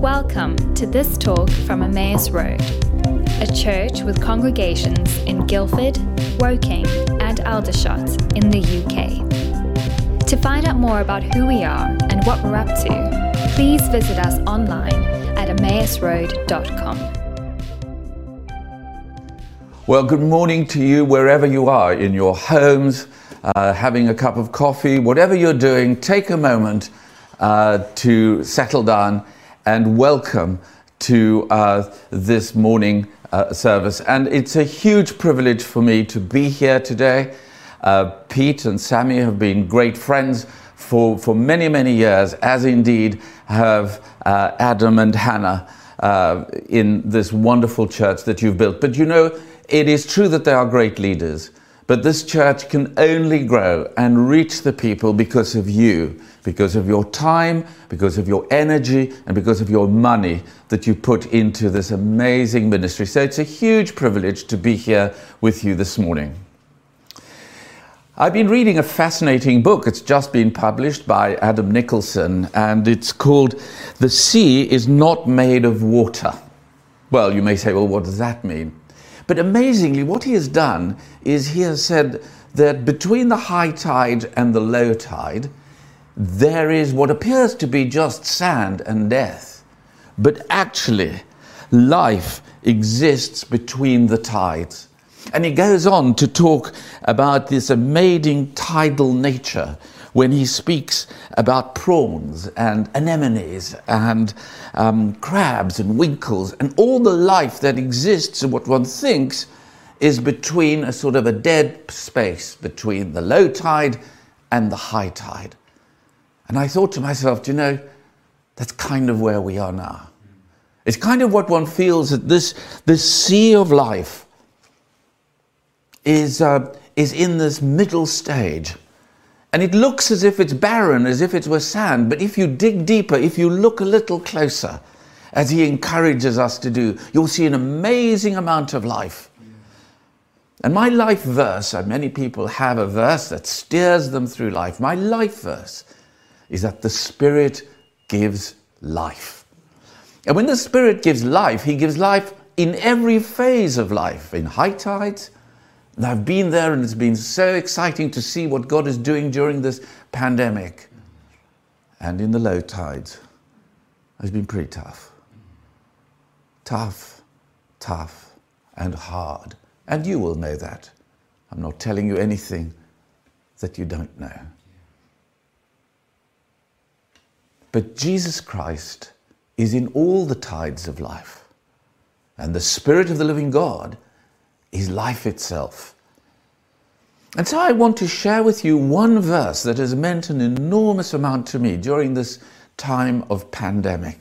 Welcome to this talk from Emmaus Road, a church with congregations in Guildford, Woking, and Aldershot in the UK. To find out more about who we are and what we're up to, please visit us online at emmausroad.com. Well, good morning to you wherever you are, in your homes, uh, having a cup of coffee, whatever you're doing, take a moment uh, to settle down and welcome to uh, this morning uh, service. And it's a huge privilege for me to be here today. Uh, Pete and Sammy have been great friends for, for many, many years, as indeed have uh, Adam and Hannah uh, in this wonderful church that you've built. But you know, it is true that they are great leaders. But this church can only grow and reach the people because of you, because of your time, because of your energy, and because of your money that you put into this amazing ministry. So it's a huge privilege to be here with you this morning. I've been reading a fascinating book. It's just been published by Adam Nicholson, and it's called The Sea is Not Made of Water. Well, you may say, well, what does that mean? But amazingly, what he has done is he has said that between the high tide and the low tide, there is what appears to be just sand and death. But actually, life exists between the tides. And he goes on to talk about this amazing tidal nature when he speaks about prawns and anemones and um, crabs and winkles and all the life that exists in what one thinks is between a sort of a dead space between the low tide and the high tide. And I thought to myself, do you know, that's kind of where we are now. It's kind of what one feels that this, this sea of life is, uh, is in this middle stage. And it looks as if it's barren, as if it were sand. But if you dig deeper, if you look a little closer, as he encourages us to do, you'll see an amazing amount of life. And my life verse, and many people have a verse that steers them through life. My life verse is that the Spirit gives life. And when the Spirit gives life, He gives life in every phase of life, in high tides, I've been there and it's been so exciting to see what God is doing during this pandemic. And in the low tides, it's been pretty tough. Tough, tough, and hard. And you will know that. I'm not telling you anything that you don't know. But Jesus Christ is in all the tides of life. And the Spirit of the living God is life itself. And so I want to share with you one verse that has meant an enormous amount to me during this time of pandemic.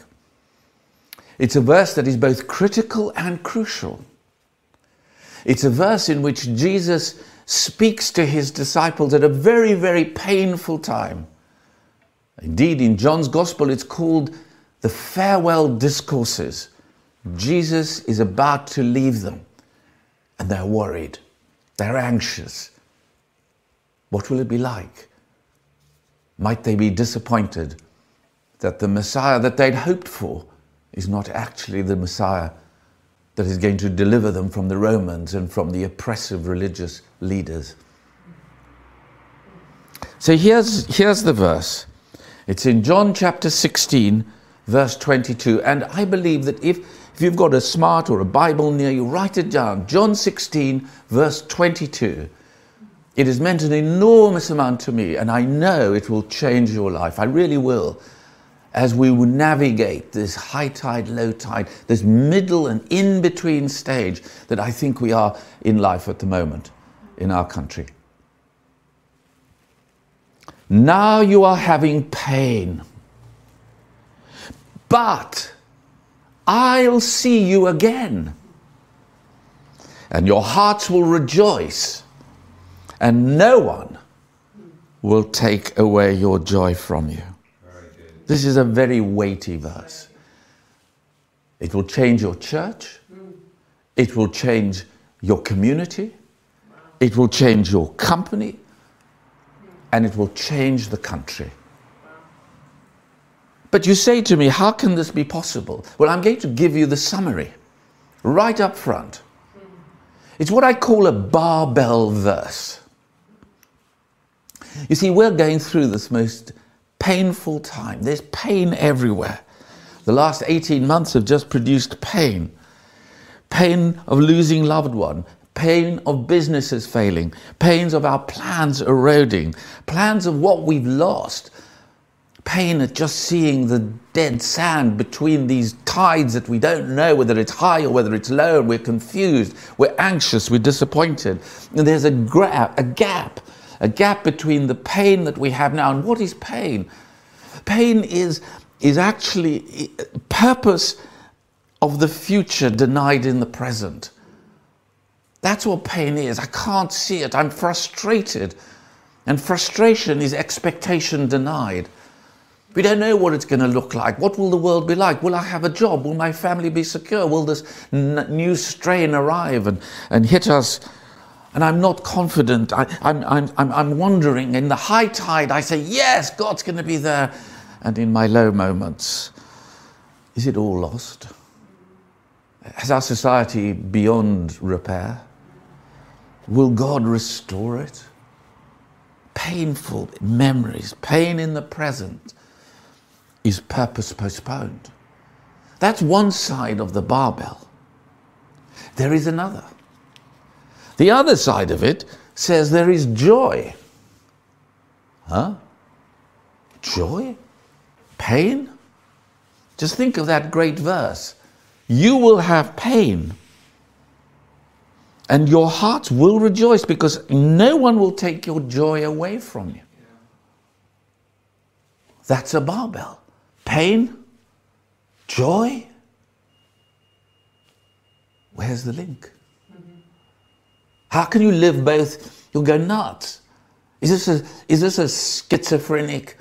It's a verse that is both critical and crucial. It's a verse in which Jesus speaks to his disciples at a very, very painful time. Indeed, in John's Gospel, it's called the farewell discourses. Jesus is about to leave them and they're worried, they're anxious. What will it be like? Might they be disappointed that the Messiah that they'd hoped for is not actually the Messiah that is going to deliver them from the Romans and from the oppressive religious leaders? So here's, here's the verse. It's in John chapter 16, verse 22. And I believe that if if you've got a smart or a Bible near you, write it down. John 16, verse 22. It has meant an enormous amount to me, and I know it will change your life. I really will. As we navigate this high tide, low tide, this middle and in between stage that I think we are in life at the moment in our country. Now you are having pain. But I'll see you again. And your hearts will rejoice, and no one will take away your joy from you. This is a very weighty verse. It will change your church, it will change your community, it will change your company, and it will change the country. But you say to me, how can this be possible? Well, I'm going to give you the summary right up front. It's what I call a barbell verse. You see, we're going through this most painful time. There's pain everywhere. The last 18 months have just produced pain pain of losing loved one, pain of businesses failing, pains of our plans eroding, plans of what we've lost, pain at just seeing the dead sand between these tides that we don't know whether it's high or whether it's low, and we're confused, we're anxious, we're disappointed. And there's a, gra- a gap, a gap between the pain that we have now and what is pain? Pain is, is actually purpose of the future denied in the present. That's what pain is. I can't see it. I'm frustrated. And frustration is expectation denied. We don't know what it's going to look like. What will the world be like? Will I have a job? Will my family be secure? Will this n- new strain arrive and, and hit us? And I'm not confident. I, I'm, I'm, I'm, I'm wondering. In the high tide, I say, Yes, God's going to be there. And in my low moments, is it all lost? Has our society beyond repair? Will God restore it? Painful memories, pain in the present is purpose postponed. That's one side of the barbell. There is another. The other side of it says there is joy. Huh? Joy? Pain? Just think of that great verse. You will have pain, and your heart will rejoice because no one will take your joy away from you. That's a barbell pain, joy. Where's the link? How can you live both? You'll go nuts. Is this a, is this a schizophrenic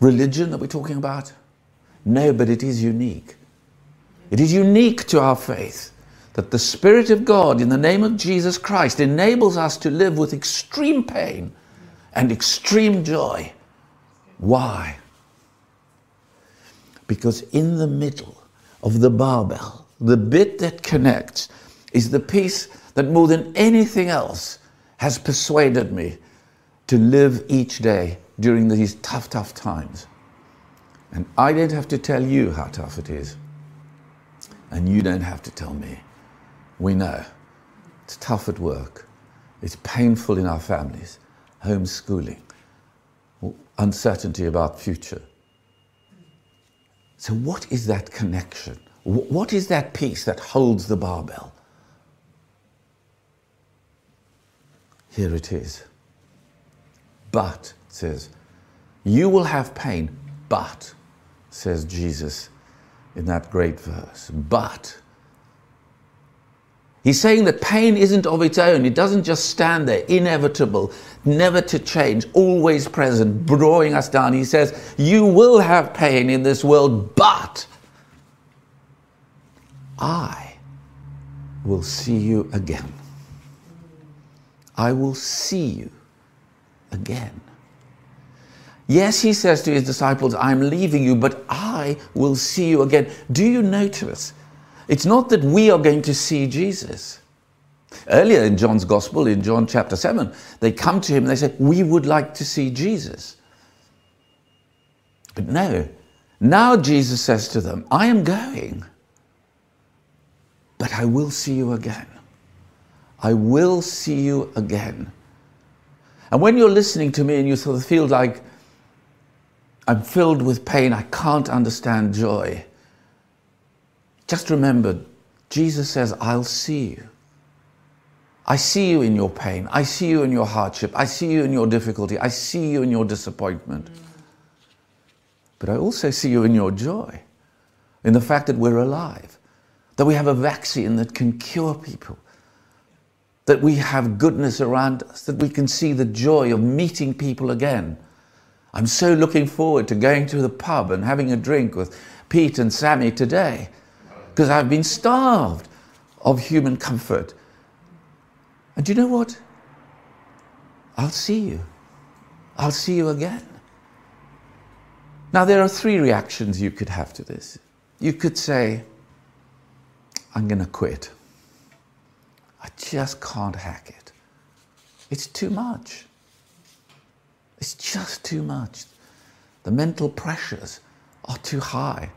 religion that we're talking about? No, but it is unique. It is unique to our faith that the Spirit of God, in the name of Jesus Christ, enables us to live with extreme pain and extreme joy. Why? Because in the middle of the barbell, the bit that connects is the piece that more than anything else has persuaded me to live each day during these tough, tough times. And I don't have to tell you how tough it is. And you don't have to tell me. We know. It's tough at work. It's painful in our families. Homeschooling. Uncertainty about future. So, what is that connection? What is that piece that holds the barbell? Here it is. But, says, you will have pain, but, says Jesus in that great verse, but. He's saying that pain isn't of its own. It doesn't just stand there, inevitable, never to change, always present, drawing us down. He says, You will have pain in this world, but I will see you again. I will see you again. Yes, he says to his disciples, I'm leaving you, but I will see you again. Do you notice? It's not that we are going to see Jesus. Earlier in John's Gospel, in John chapter 7, they come to him and they say, We would like to see Jesus. But no, now Jesus says to them, I am going, but I will see you again. I will see you again. And when you're listening to me and you sort of feel like I'm filled with pain, I can't understand joy just remember, Jesus says, I'll see you. I see you in your pain. I see you in your hardship. I see you in your difficulty. I see you in your disappointment. But I also see you in your joy, in the fact that we're alive, that we have a vaccine that can cure people, that we have goodness around us, that we can see the joy of meeting people again. I'm so looking forward to going to the pub and having a drink with Pete and Sammy today because I've been starved of human comfort. And do you know what? I'll see you. I'll see you again. Now, there are three reactions you could have to this. You could say, I'm going to quit. I just can't hack it. It's too much. It's just too much. The mental pressures are too high.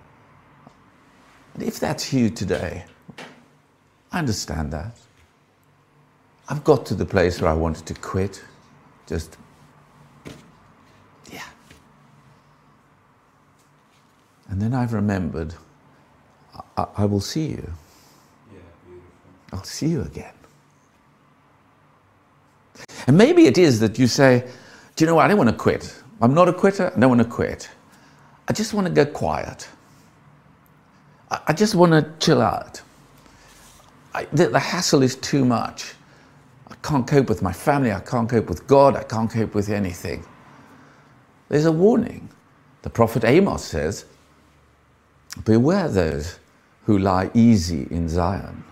And if that's you today, I understand that. I've got to the place where I wanted to quit. Just, yeah. And then I've remembered, I, I will see you. I'll see you again. And maybe it is that you say, Do you know what? I don't want to quit. I'm not a quitter. I don't want to quit. I just want to go quiet. I, just want to chill out. I, the, the hassle is too much. I can't cope with my family. I can't cope with God. I can't cope with anything. There's a warning. The prophet Amos says, Beware those who lie easy in Zion.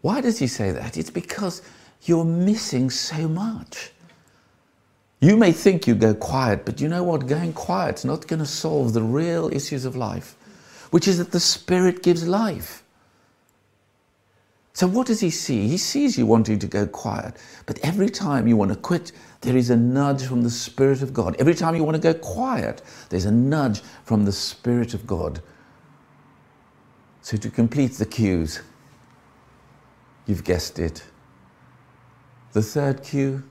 Why does he say that? It's because you're missing so much. You may think you go quiet, but you know what? Going quiet's not going to solve the real issues of life, which is that the Spirit gives life. So, what does he see? He sees you wanting to go quiet, but every time you want to quit, there is a nudge from the Spirit of God. Every time you want to go quiet, there's a nudge from the Spirit of God. So, to complete the cues, you've guessed it. The third cue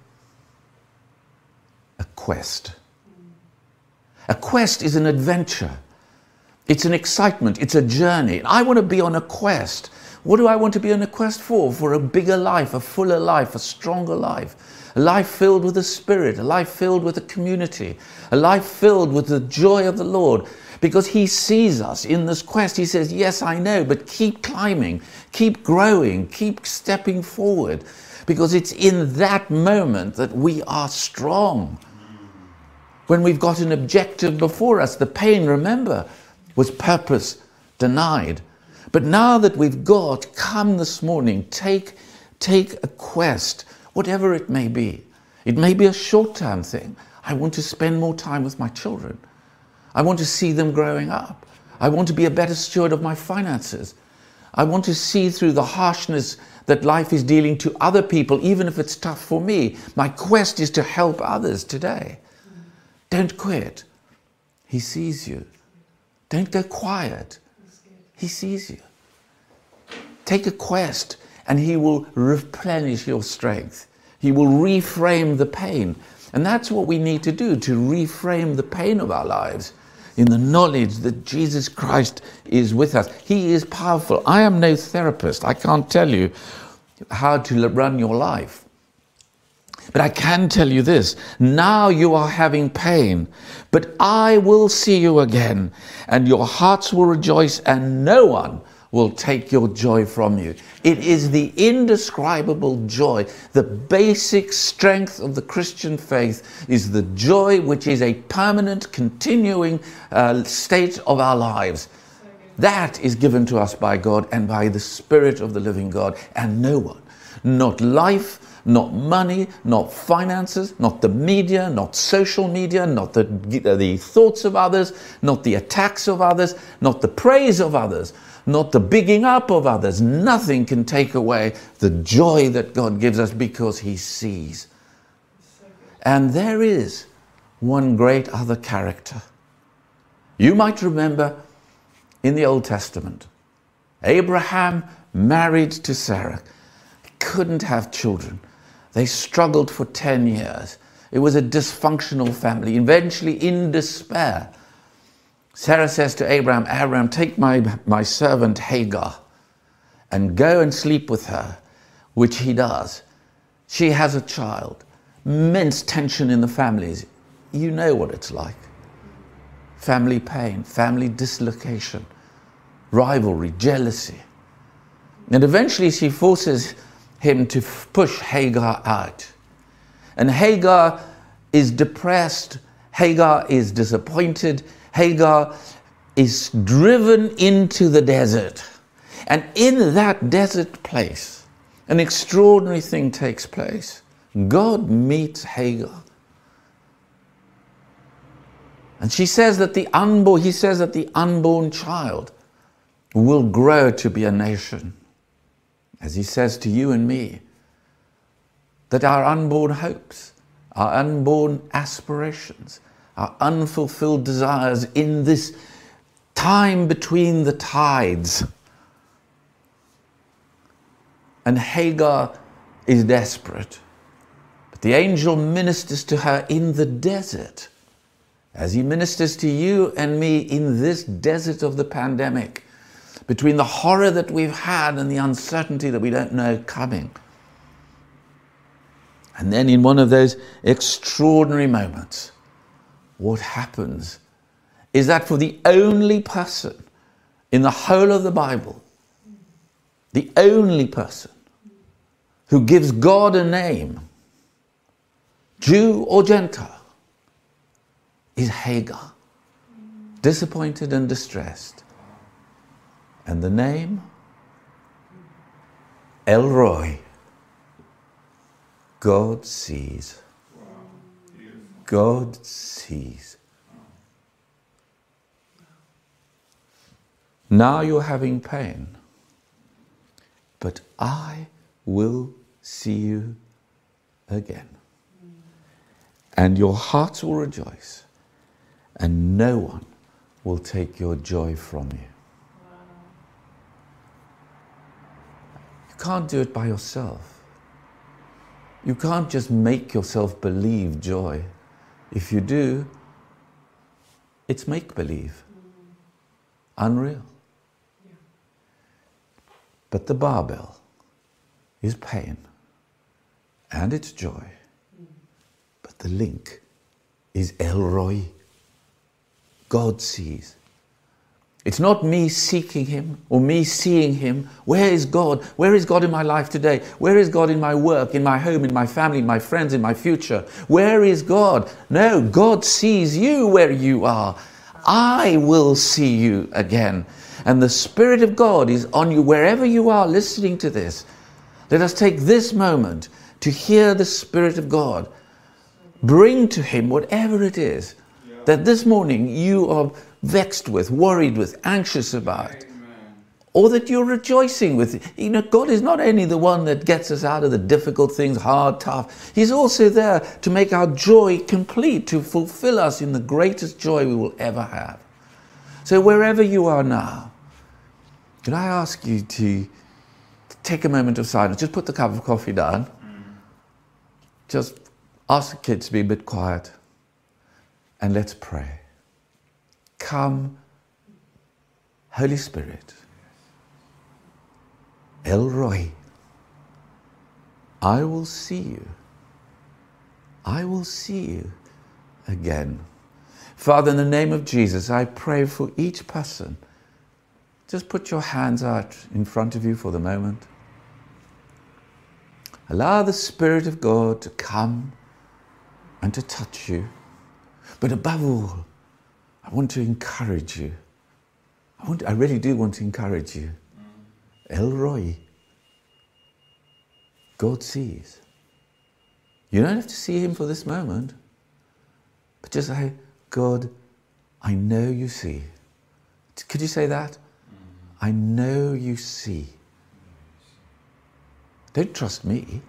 quest. A quest is an adventure. It's an excitement. It's a journey. I want to be on a quest. What do I want to be on a quest for? For a bigger life, a fuller life, a stronger life, a life filled with the Spirit, a life filled with a community, a life filled with the joy of the Lord. Because He sees us in this quest. He says, Yes, I know, but keep climbing, keep growing, keep stepping forward. Because it's in that moment that we are strong. When we've got an objective before us, the pain, remember, was purpose denied. But now that we've got, come this morning, take, take a quest, whatever it may be. It may be a short term thing. I want to spend more time with my children. I want to see them growing up. I want to be a better steward of my finances. I want to see through the harshness that life is dealing to other people, even if it's tough for me. My quest is to help others today. Don't quit. He sees you. Don't go quiet. He sees you. Take a quest and He will replenish your strength. He will reframe the pain. And that's what we need to do to reframe the pain of our lives in the knowledge that Jesus Christ is with us. He is powerful. I am no therapist. I can't tell you how to run your life. But I can tell you this now you are having pain, but I will see you again, and your hearts will rejoice, and no one will take your joy from you. It is the indescribable joy. The basic strength of the Christian faith is the joy which is a permanent, continuing uh, state of our lives. That is given to us by God and by the Spirit of the living God, and no one, not life, not money, not finances, not the media, not social media, not the, the thoughts of others, not the attacks of others, not the praise of others, not the bigging up of others. Nothing can take away the joy that God gives us because He sees. And there is one great other character. You might remember in the Old Testament, Abraham married to Sarah, couldn't have children. They struggled for 10 years. It was a dysfunctional family, eventually in despair. Sarah says to Abraham, Abraham, take my, my servant Hagar and go and sleep with her, which he does. She has a child. Immense tension in the families. You know what it's like family pain, family dislocation, rivalry, jealousy. And eventually she forces him to push Hagar out. And Hagar is depressed, Hagar is disappointed, Hagar is driven into the desert. And in that desert place, an extraordinary thing takes place. God meets Hagar. And she says that the unborn, he says that the unborn child will grow to be a nation. As he says to you and me, that our unborn hopes, our unborn aspirations, our unfulfilled desires in this time between the tides. And Hagar is desperate. But the angel ministers to her in the desert, as he ministers to you and me in this desert of the pandemic, between the horror that we've had and the uncertainty that we don't know coming. And then, in one of those extraordinary moments, what happens is that for the only person in the whole of the Bible, the only person who gives God a name, Jew or Gentile, is Hagar, disappointed and distressed. And the name? El Roi. God sees. God sees. Now you're having pain, but I will see you again. And your hearts will rejoice, and no one will take your joy from you. Can't do it by yourself. You can't just make yourself believe joy. If you do, it's make believe, unreal. But the barbell is pain and it's joy. But the link is El Roi. God sees. It's not me seeking Him or me seeing Him. Where is God? Where is God in my life today? Where is God in my work, in my home, in my family, in my friends, in my future? Where is God? No, God sees you where you are. I will see you again. And the Spirit of God is on you wherever you are listening to this. Let us take this moment to hear the Spirit of God. Bring to Him whatever it is that this morning you are vexed with, worried with, anxious about, or that you're rejoicing with. You know, God is not only the one that gets us out of the difficult things, hard, tough, He's also there to make our joy complete, to fulfill us in the greatest joy we will ever have. So, wherever you are now, can I ask you to take a moment of silence? Just put the cup of coffee down. Just ask the kids to be a bit quiet and let's pray. Come, Holy Spirit, El Roi, I will see you. I will see you again. Father, in the name of Jesus, I pray for each person. Just put your hands out in front of you for the moment. Allow the Spirit of God to come and to touch you. But above all, I want to encourage you. I, want, I really do want to encourage you. El Roi, God sees. You don't have to see Him for this moment, but just say, God, I know you see. Could you say that? I know you see. Don't trust me.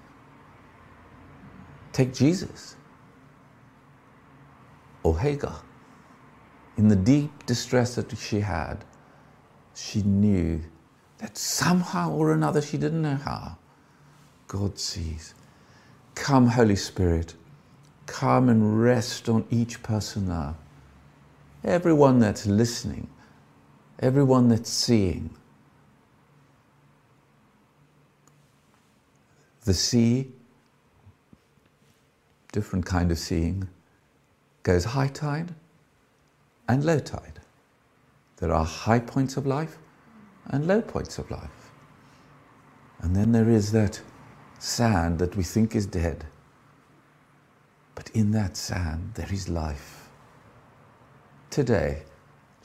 Take Jesus or Hagar. In the deep distress that she had, she knew that somehow or another, she didn't know how, God sees. Come, Holy Spirit, come and rest on each person now. Everyone that's listening, everyone that's seeing. The sea, different kind of seeing, goes high tide and low tide. There are high points of life and low points of life. And then there is that sand that we think is dead. But in that sand, there is life. Today,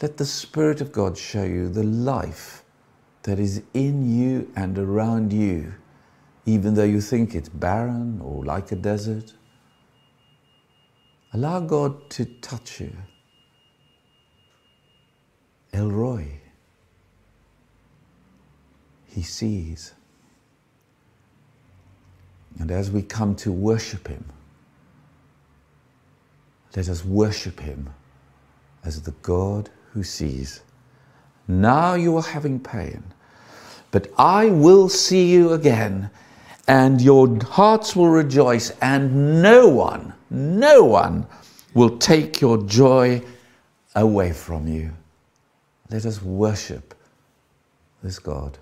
let the Spirit of God show you the life that is in you and around you, even though you think it's barren or like a desert. Allow God to touch you El Roi. He sees. And as we come to worship Him, let us worship Him as the God who sees. Now you are having pain, but I will see you again, and your hearts will rejoice, and no one, no one will take your joy away from you. Let us worship this God.